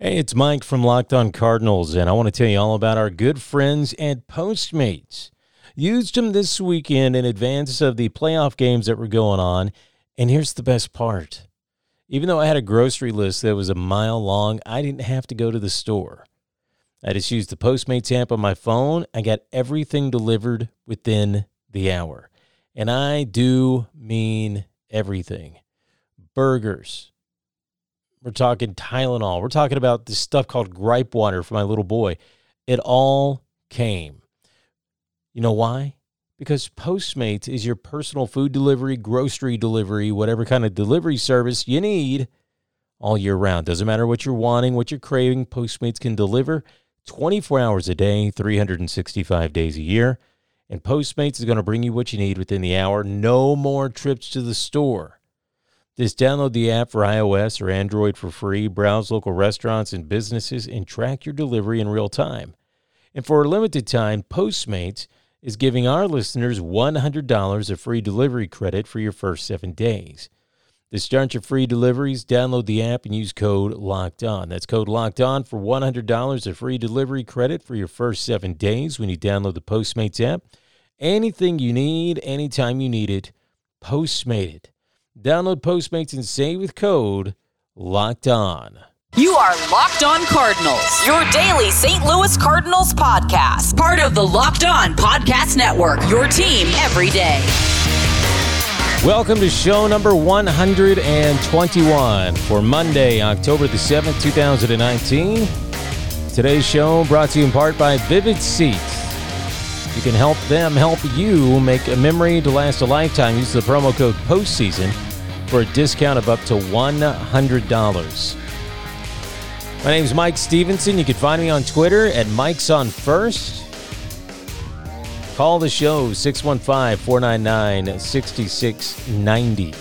Hey, it's Mike from Locked On Cardinals, and I want to tell you all about our good friends at Postmates. Used them this weekend in advance of the playoff games that were going on, and here's the best part. Even though I had a grocery list that was a mile long, I didn't have to go to the store. I just used the Postmates app on my phone. I got everything delivered within the hour. And I do mean everything burgers, we're talking Tylenol. We're talking about this stuff called gripe water for my little boy. It all came. You know why? Because Postmates is your personal food delivery, grocery delivery, whatever kind of delivery service you need all year round. Doesn't matter what you're wanting, what you're craving, Postmates can deliver 24 hours a day, 365 days a year. And Postmates is going to bring you what you need within the hour. No more trips to the store. Just download the app for iOS or Android for free, browse local restaurants and businesses, and track your delivery in real time. And for a limited time, Postmates is giving our listeners $100 of free delivery credit for your first seven days. To start your free deliveries, download the app and use code LOCKED ON. That's code LOCKED ON for $100 of free delivery credit for your first seven days when you download the Postmates app. Anything you need, anytime you need it, Postmate it. Download Postmates and save with code LOCKED ON. You are Locked On Cardinals, your daily St. Louis Cardinals podcast. Part of the Locked On Podcast Network, your team every day. Welcome to show number 121 for Monday, October the 7th, 2019. Today's show brought to you in part by Vivid Seats. You can help them help you make a memory to last a lifetime. Use the promo code POSTSEASON for a discount of up to $100. My name is Mike Stevenson. You can find me on Twitter at Mike's on First. Call the show 615 499 6690.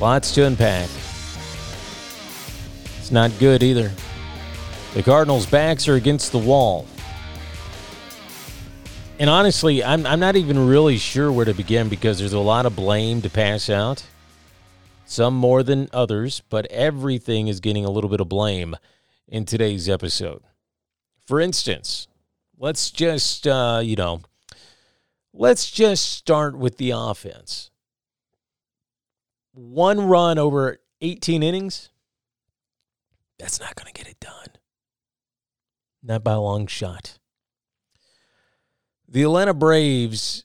Lots to unpack. It's not good either. The Cardinals' backs are against the wall. And honestly, I'm, I'm not even really sure where to begin because there's a lot of blame to pass out. Some more than others, but everything is getting a little bit of blame in today's episode. For instance, let's just, uh, you know, let's just start with the offense. One run over 18 innings, that's not going to get it done. Not by a long shot. The Atlanta Braves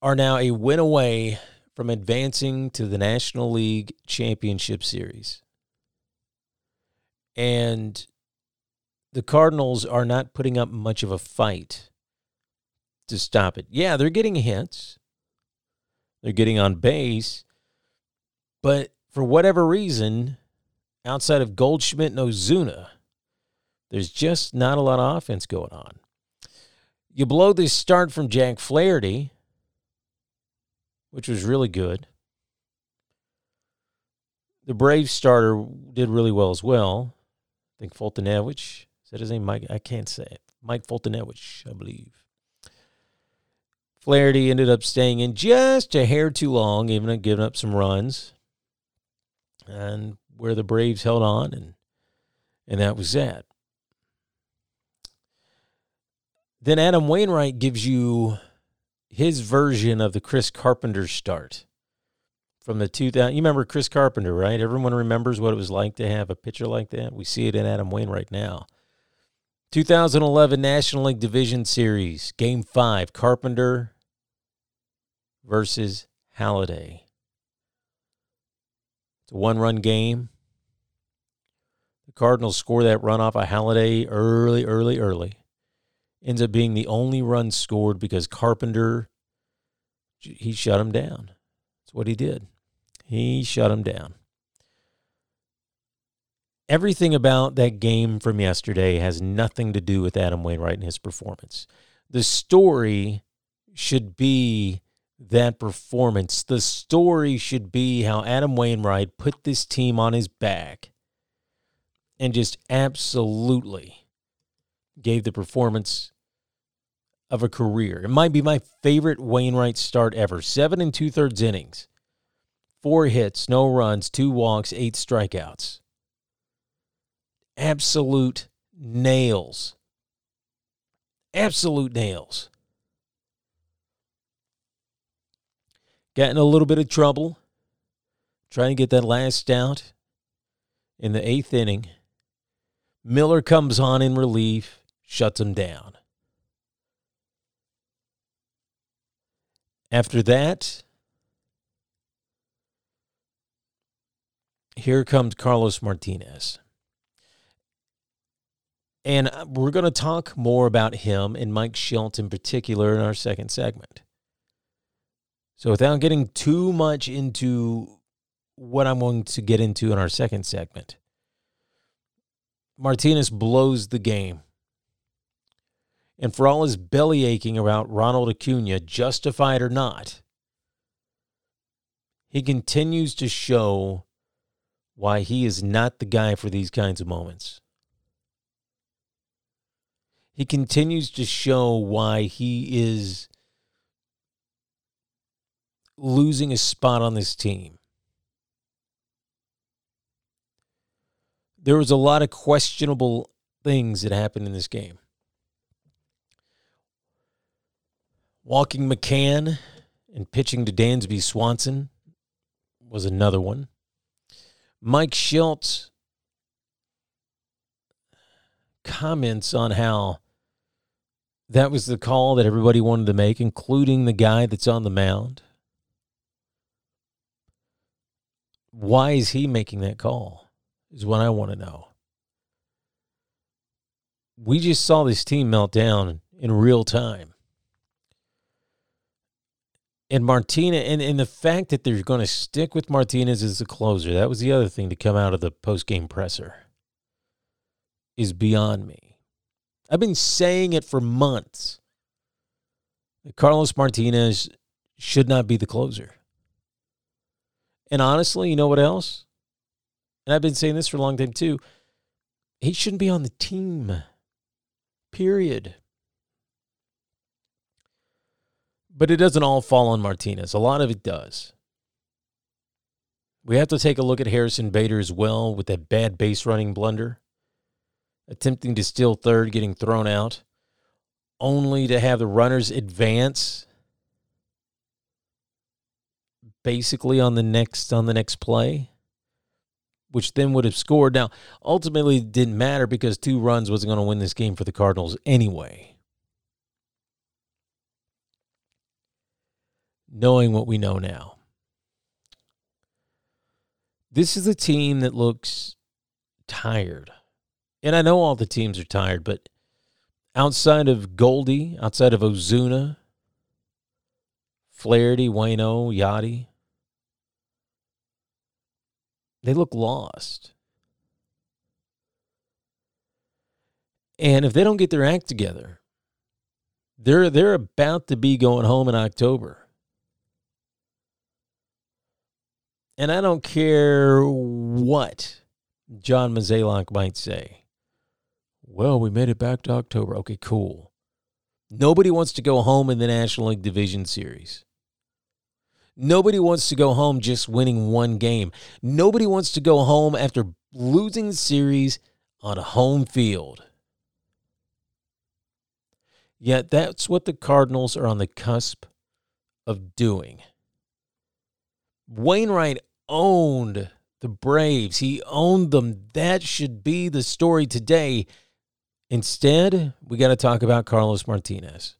are now a win away from advancing to the National League Championship Series. And the Cardinals are not putting up much of a fight to stop it. Yeah, they're getting hits, they're getting on base, but for whatever reason, outside of Goldschmidt and Ozuna, there's just not a lot of offense going on. You blow this start from Jack Flaherty, which was really good. The Braves starter did really well as well. I think Foltynewicz. Is that his name? Mike? I can't say it. Mike Fulton Foltynewicz, I believe. Flaherty ended up staying in just a hair too long, even giving up some runs. And where the Braves held on, and and that was that. Then Adam Wainwright gives you his version of the Chris Carpenter start from the 2000. You remember Chris Carpenter, right? Everyone remembers what it was like to have a pitcher like that. We see it in Adam Wainwright now. 2011 National League Division Series, Game 5, Carpenter versus Halladay. It's a one run game. The Cardinals score that run off of Halladay early, early, early ends up being the only run scored because Carpenter he shut him down. That's what he did. He shut him down. Everything about that game from yesterday has nothing to do with Adam Wainwright and his performance. The story should be that performance. The story should be how Adam Wainwright put this team on his back and just absolutely gave the performance of a career. It might be my favorite Wainwright start ever. Seven and two thirds innings, four hits, no runs, two walks, eight strikeouts. absolute nails. Absolute nails. Got in a little bit of trouble trying to get that last out in the eighth inning. Miller comes on in relief, shuts him down. After that, here comes Carlos Martinez. And uh, we're going to talk more about him and Mike Shildt in particular in our second segment. So, without getting too much into what I'm going to get into in our second segment, Martinez blows the game. And for all his belly aching about Ronald Acuna, justified or not, he continues to show why he is not the guy for these kinds of moments. He continues to show why he is losing a spot on this team. There was a lot of questionable things that happened in this game. Walking McCann and pitching to Dansby Swanson was another one. Mike Shildt comments on how that was the call that everybody wanted to make, including the guy that's on the mound. Why is he making that call? Is what I want to know. We just saw this team melt down in real time and Martinez and, and the fact that they're going to stick with Martinez as the closer, that was the other thing to come out of the post game presser, is beyond me. I've been saying it for months. Carlos Martinez should not be the closer. And honestly, you know what else? And I've been saying this for a long time too. He shouldn't be on the team. Period. But it doesn't all fall on Martinez. A lot of it does. We have to take a look at Harrison Bader as well with that bad base running blunder. Attempting to steal third, getting thrown out, only to have the runners advance basically on the next on the next play, which then would have scored. Now, ultimately didn't matter because two runs wasn't going to win this game for the Cardinals anyway. Knowing what we know now. This is a team that looks tired. And I know all the teams are tired, but outside of Goldie, outside of Ozuna, Flaherty, Wayno, Yadi, they look lost. And if they don't get their act together, they're they're about to be going home in October. And I don't care what John Mozeliak might say. Well, we made it back to October. Okay, cool. Nobody wants to go home in the National League Division Series. Nobody wants to go home just winning one game. Nobody wants to go home after losing the series on a home field. Yet that's what the Cardinals are on the cusp of doing. Wainwright owned the Braves. He owned them. That should be the story today. Instead, we got to talk about Carlos Martinez.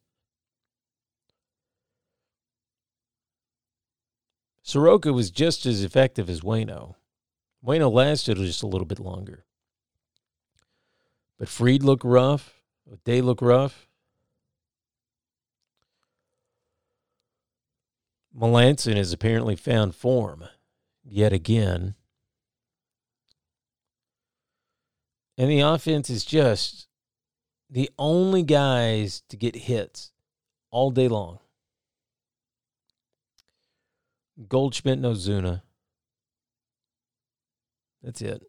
Soroka was just as effective as Wayno. Wayno lasted just a little bit longer. But Fried looked rough. They looked rough. Melancon has apparently found form yet again. And the offense is just the only guys to get hits all day long. Goldschmidt and Ozuna. That's it.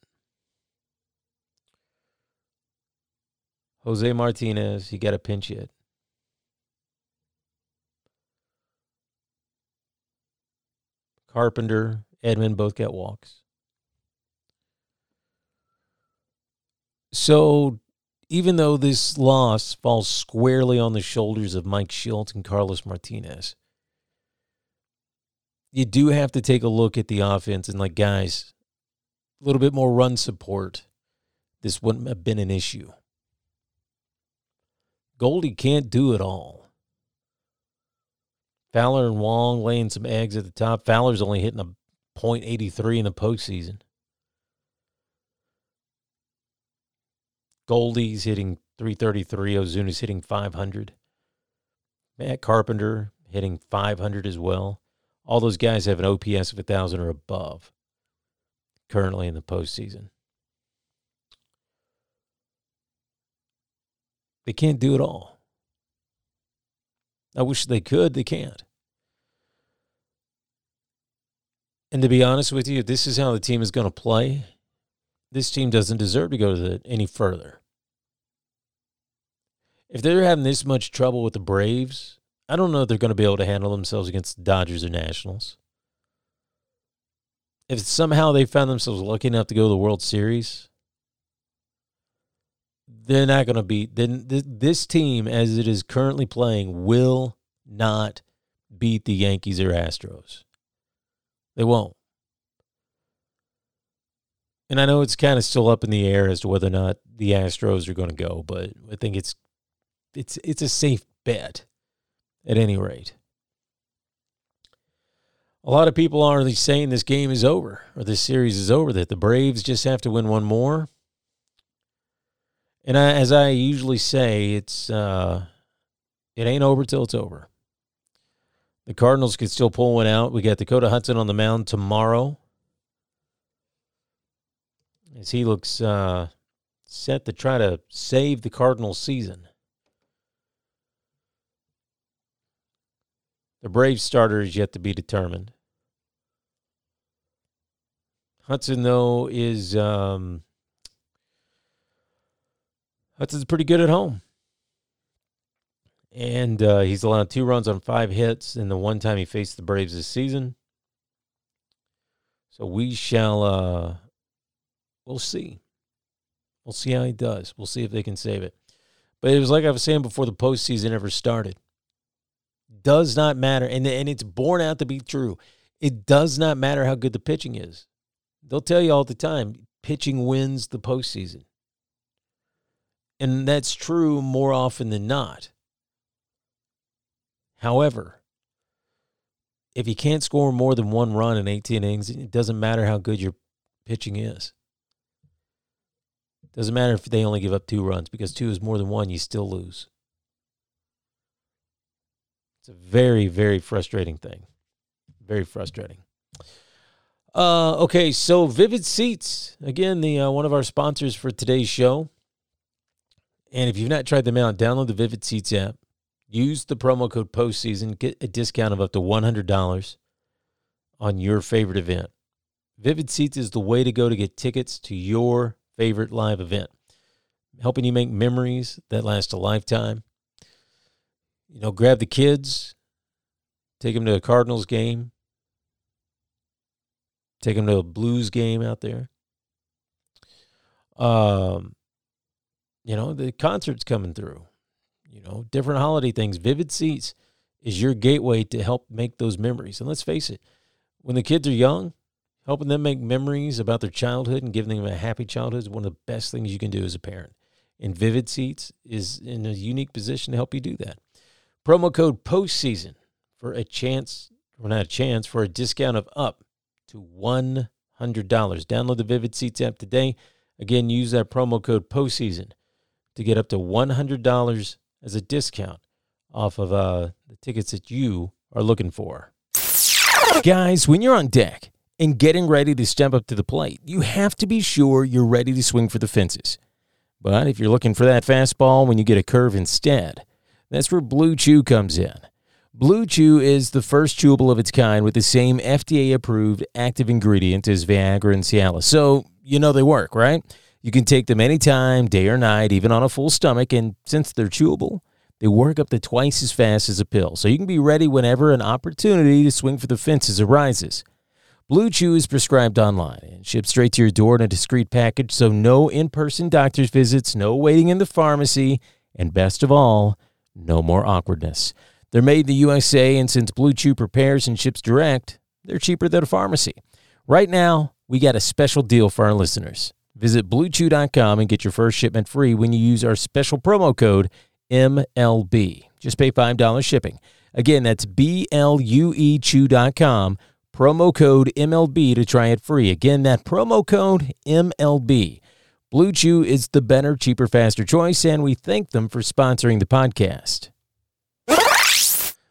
Jose Martinez, he got a pinch hit. Carpenter, Edman both get walks. So even though this loss falls squarely on the shoulders of Mike Shildt and Carlos Martinez, you do have to take a look at the offense and like guys, a little bit more run support. This wouldn't have been an issue. Goldie can't do it all. Fowler and Wong laying some eggs at the top. Fowler's only hitting a .83 in the postseason. Goldie's hitting 333. Ozuna's hitting 500. Matt Carpenter hitting 500 as well. All those guys have an OPS of 1,000 or above currently in the postseason. They can't do it all. I wish they could. They can't. And to be honest with you, if this is how the team is going to play, this team doesn't deserve to go to the, any further. If they're having this much trouble with the Braves, I don't know if they're going to be able to handle themselves against the Dodgers or Nationals. If somehow they found themselves lucky enough to go to the World Series, they're not going to beat. Then this team, as it is currently playing, will not beat the Yankees or Astros. They won't. And I know it's kind of still up in the air as to whether or not the Astros are going to go, but I think it's it's it's a safe bet at any rate. A lot of people are saying this game is over or this series is over, that the Braves just have to win one more. And I, as I usually say, it's uh, it ain't over till it's over. The Cardinals could still pull one out. We got Dakota Hudson on the mound tomorrow as he looks uh, set to try to save the Cardinals season. The Braves starter is yet to be determined. Hudson, though, is um, Hudson's pretty good at home. And uh, he's allowed two runs on five hits in the one time he faced the Braves this season. So we shall, uh, we'll see. We'll see how he does. We'll see if they can save it. But it was like I was saying before the postseason ever started does not matter. And, and it's borne out to be true. It does not matter how good the pitching is. They'll tell you all the time pitching wins the postseason. And that's true more often than not. However, if you can't score more than one run in 18 innings, it doesn't matter how good your pitching is. It doesn't matter if they only give up two runs because two is more than one, you still lose. It's a very, very frustrating thing. Very frustrating. Uh, okay, so Vivid Seats again, the uh, one of our sponsors for today's show. And if you've not tried them out, download the Vivid Seats app. Use the promo code postseason, get a discount of up to one hundred dollars on your favorite event. Vivid Seats is the way to go to get tickets to your favorite live event, helping you make memories that last a lifetime you know, grab the kids, take them to a Cardinals game, take them to a Blues game out there. Um, you know, the concerts coming through, you know, different holiday things. Vivid Seats is your gateway to help make those memories. And let's face it, when the kids are young, helping them make memories about their childhood and giving them a happy childhood is one of the best things you can do as a parent. And Vivid Seats is in a unique position to help you do that. Promo code postseason for a chance, or not a chance, for a discount of up to $100. Download the Vivid Seats app today. Again, use that promo code postseason to get up to $100 as a discount off of uh, the tickets that you are looking for. Guys, when you're on deck and getting ready to step up to the plate, you have to be sure you're ready to swing for the fences. But if you're looking for that fastball when you get a curve instead, that's where Blue Chew comes in. Blue Chew is the first chewable of its kind with the same FDA approved active ingredient as Viagra and Cialis. So, you know they work, right? You can take them anytime, day or night, even on a full stomach. And since they're chewable, they work up to twice as fast as a pill. So you can be ready whenever an opportunity to swing for the fences arises. Blue Chew is prescribed online and shipped straight to your door in a discreet package, so no in person doctor's visits, no waiting in the pharmacy, and best of all, no more awkwardness. They're made in the USA, and since Blue Chew prepares and ships direct, they're cheaper than a pharmacy. Right now, we got a special deal for our listeners. Visit bluechew.com and get your first shipment free when you use our special promo code MLB. Just pay $5 shipping. Again, that's B L U E Chew.com, promo code MLB to try it free. Again, that promo code MLB. Blue Chew is the better, cheaper, faster choice, and we thank them for sponsoring the podcast.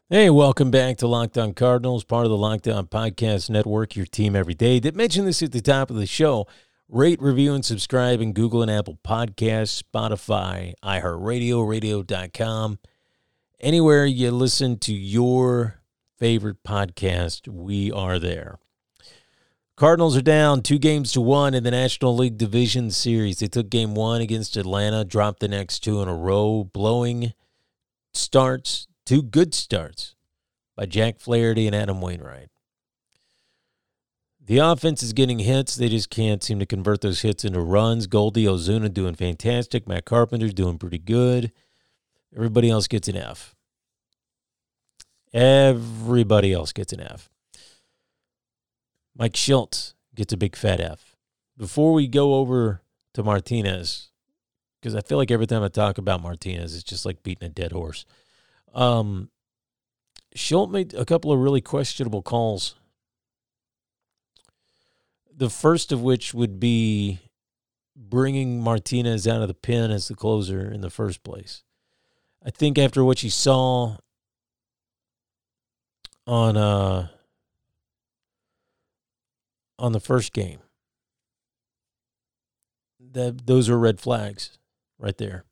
Hey, welcome back to Locked On Cardinals, part of the Locked On Podcast Network, your team every day. Did mention this at the top of the show. Rate, review, and subscribe in Google and Apple Podcasts, Spotify, iHeartRadio, radio.com. Anywhere you listen to your favorite podcast, we are there. Cardinals are down two games to one in the National League Division Series. They took game one against Atlanta, dropped the next two in a row, blowing starts, two good starts by Jack Flaherty and Adam Wainwright. The offense is getting hits. They just can't seem to convert those hits into runs. Goldie Ozuna doing fantastic. Matt Carpenter's doing pretty good. Everybody else gets an F. Everybody else gets an F. Mike Shildt gets a big fat F. Before we go over to Martinez, because I feel like every time I talk about Martinez, it's just like beating a dead horse. Um, Shildt made a couple of really questionable calls the first of which would be bringing Martinez out of the pen as the closer in the first place. I think after what you saw on uh on the first game, that those are red flags right there.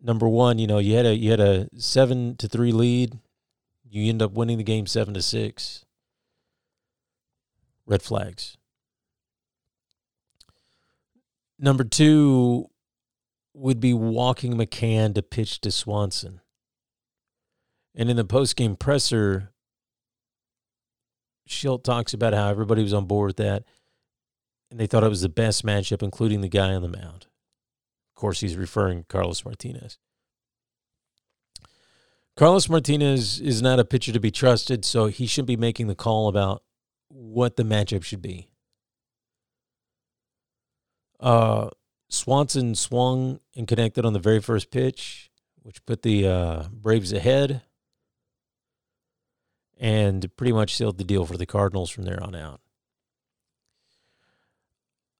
Number one, you know, you had a you had a seven to three lead. You end up winning the game seven to six red flags. Number two would be walking McCann to pitch to Swanson. And in the postgame presser, Shildt talks about how everybody was on board with that. And they thought it was the best matchup, including the guy on the mound. Of course, he's referring Carlos Martinez. Carlos Martinez is not a pitcher to be trusted, so he shouldn't be making the call about what the matchup should be. Uh, Swanson swung and connected on the very first pitch, which put the uh, Braves ahead and pretty much sealed the deal for the Cardinals from there on out.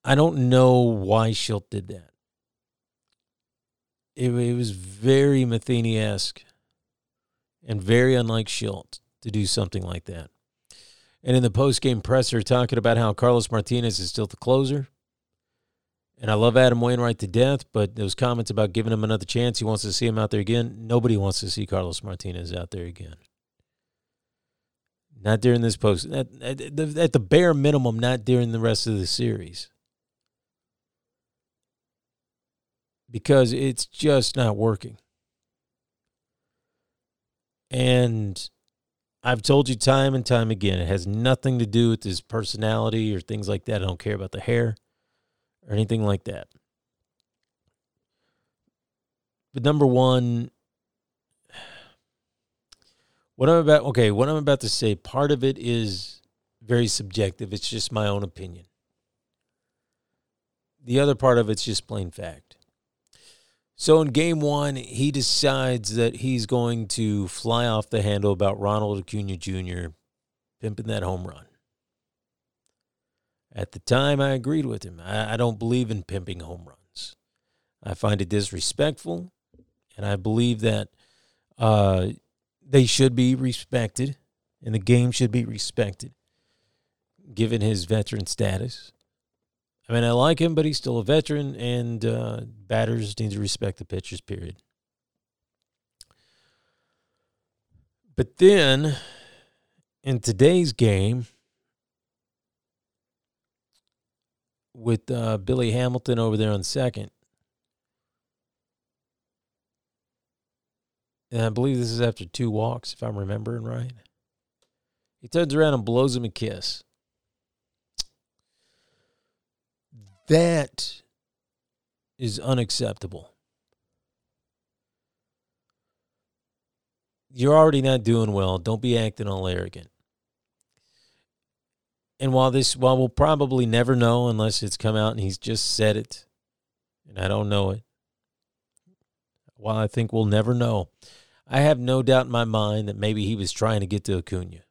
I don't know why Shildt did that. It, it was very Matheny esque and very unlike Shildt to do something like that. And in the post-game presser, talking about how Carlos Martinez is still the closer. And I love Adam Wainwright to death, but those comments about giving him another chance, he wants to see him out there again. Nobody wants to see Carlos Martinez out there again. Not during this post. At, at, the, at the bare minimum, not during the rest of the series. Because it's just not working. And I've told you time and time again, it has nothing to do with his personality or things like that. I don't care about the hair or anything like that. But number one, what I'm about okay, what I'm about to say, part of it is very subjective. It's just my own opinion. The other part of it's just plain fact. So in game one, he decides that he's going to fly off the handle about Ronald Acuna Jr. pimping that home run. At the time, I agreed with him. I, I don't believe in pimping home runs. I find it disrespectful, and I believe that uh, they should be respected, and the game should be respected, given his veteran status. I mean, I like him, but he's still a veteran, and uh, batters need to respect the pitchers, period. But then in today's game, with uh, Billy Hamilton over there on second, and I believe this is after two walks, if I'm remembering right. He turns around and blows him a kiss. That is unacceptable. You're already not doing well. Don't be acting all arrogant. And while this, while we'll probably never know unless it's come out and he's just said it, and I don't know it, while I think we'll never know, I have no doubt in my mind that maybe he was trying to get to Acuna.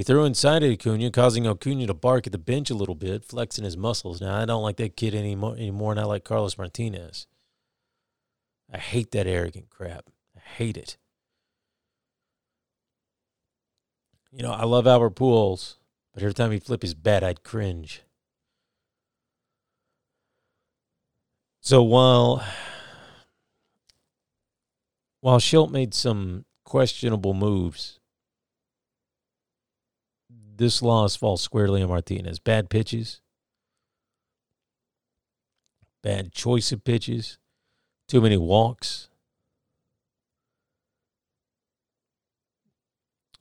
He threw inside of Acuna, causing Acuna to bark at the bench a little bit, flexing his muscles. Now, I don't like that kid anymore, anymore and I like Carlos Martinez. I hate that arrogant crap. I hate it. You know, I love Albert Pujols, but every time he'd flip his bat, I'd cringe. So while while Shildt made some questionable moves, this loss falls squarely on Martinez. Bad pitches, bad choice of pitches, too many walks.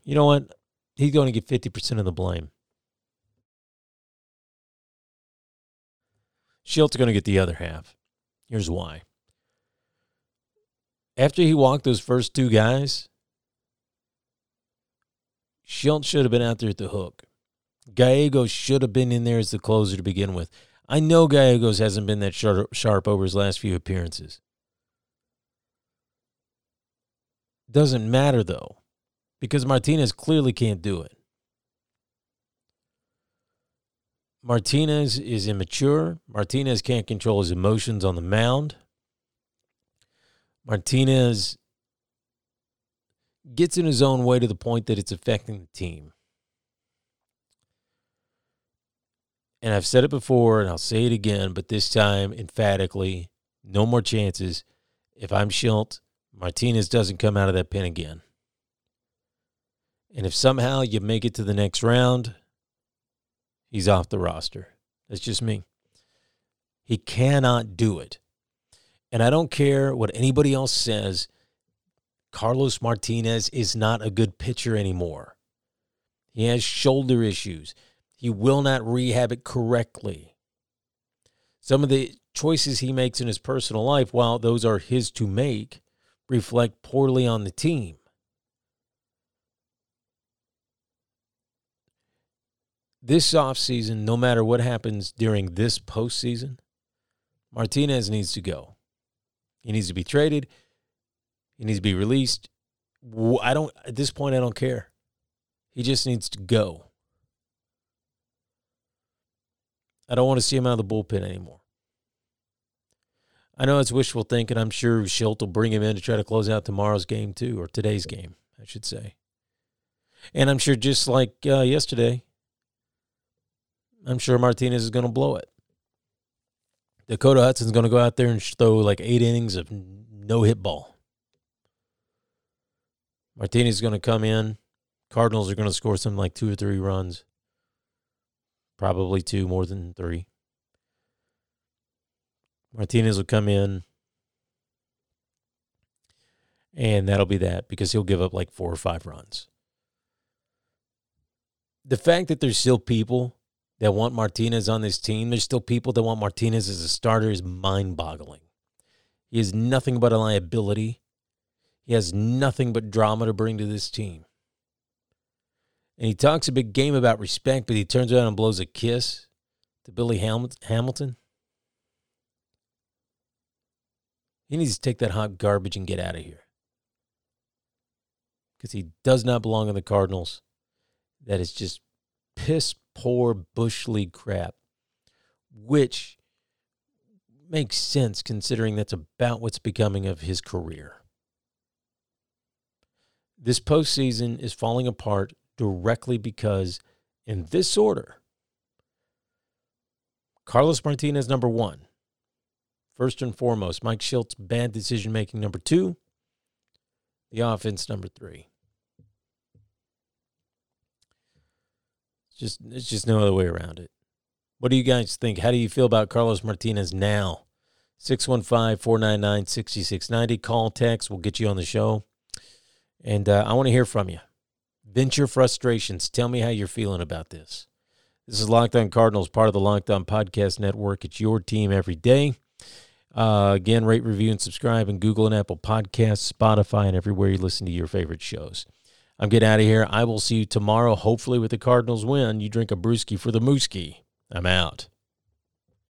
You know what? He's going to get 50% of the blame. Shildt's going to get the other half. Here's why. After he walked those first two guys, Shildt should have been out there at the hook. Gallegos should have been in there as the closer to begin with. I know Gallegos hasn't been that sharp, sharp over his last few appearances. Doesn't matter though because Martinez clearly can't do it. Martinez is immature. Martinez can't control his emotions on the mound. Martinez gets in his own way to the point that it's affecting the team. And I've said it before and I'll say it again, but this time emphatically, no more chances. If I'm Shildt, Martinez doesn't come out of that pen again. And if somehow you make it to the next round, he's off the roster. That's just me. He cannot do it. And I don't care what anybody else says. Carlos Martinez is not a good pitcher anymore. He has shoulder issues. He will not rehab it correctly. Some of the choices he makes in his personal life, while those are his to make, reflect poorly on the team. this offseason, no matter what happens during this postseason, Martinez needs to go. He needs to be traded. He needs to be released. I don't, at this point, I don't care. He just needs to go. I don't want to see him out of the bullpen anymore. I know it's wishful thinking. I'm sure Shildt will bring him in to try to close out tomorrow's game, too, or today's game, I should say. And I'm sure just like uh, yesterday, I'm sure Martinez is going to blow it. Dakota Hudson's going to go out there and throw like eight innings of no hit ball. Martinez is going to come in. Cardinals are going to score something like two or three runs. Probably two, more than three. Martinez will come in. And that'll be that because he'll give up like four or five runs. The fact that there's still people that want Martinez on this team. There's still people that want Martinez as a starter is mind boggling. He is nothing but a liability. He has nothing but drama to bring to this team. And he talks a big game about respect, but he turns around and blows a kiss to Billy Hamilton. He needs to take that hot garbage and get out of here. Because he does not belong in the Cardinals. That is just piss poor Bush League crap, which makes sense considering that's about what's becoming of his career. This postseason is falling apart directly because, in this order, Carlos Martinez, number one. First and foremost, Mike Shildt's bad decision making, number two. The offense, number three. Just it's just no other way around it. What do you guys think? How do you feel about Carlos Martinez now? 615-499-6690. Call, text. We'll get you on the show. And uh, I want to hear from you. Vent your frustrations. Tell me how you're feeling about this. This is Locked On Cardinals, part of the Locked On Podcast Network. It's your team every day. Uh, again, rate, review, and subscribe in Google and Apple Podcasts, Spotify, and everywhere you listen to your favorite shows. I'm getting out of here. I will see you tomorrow, hopefully with the Cardinals win. You drink a brewski for the mooski. I'm out.